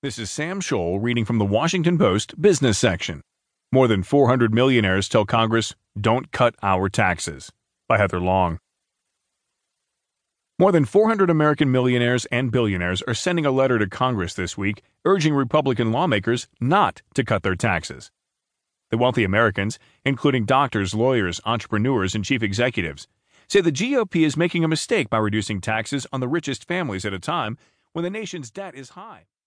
This is Sam Scholl reading from the Washington Post business section. More than 400 millionaires tell Congress, don't cut our taxes. By Heather Long. More than 400 American millionaires and billionaires are sending a letter to Congress this week urging Republican lawmakers not to cut their taxes. The wealthy Americans, including doctors, lawyers, entrepreneurs, and chief executives, say the GOP is making a mistake by reducing taxes on the richest families at a time when the nation's debt is high.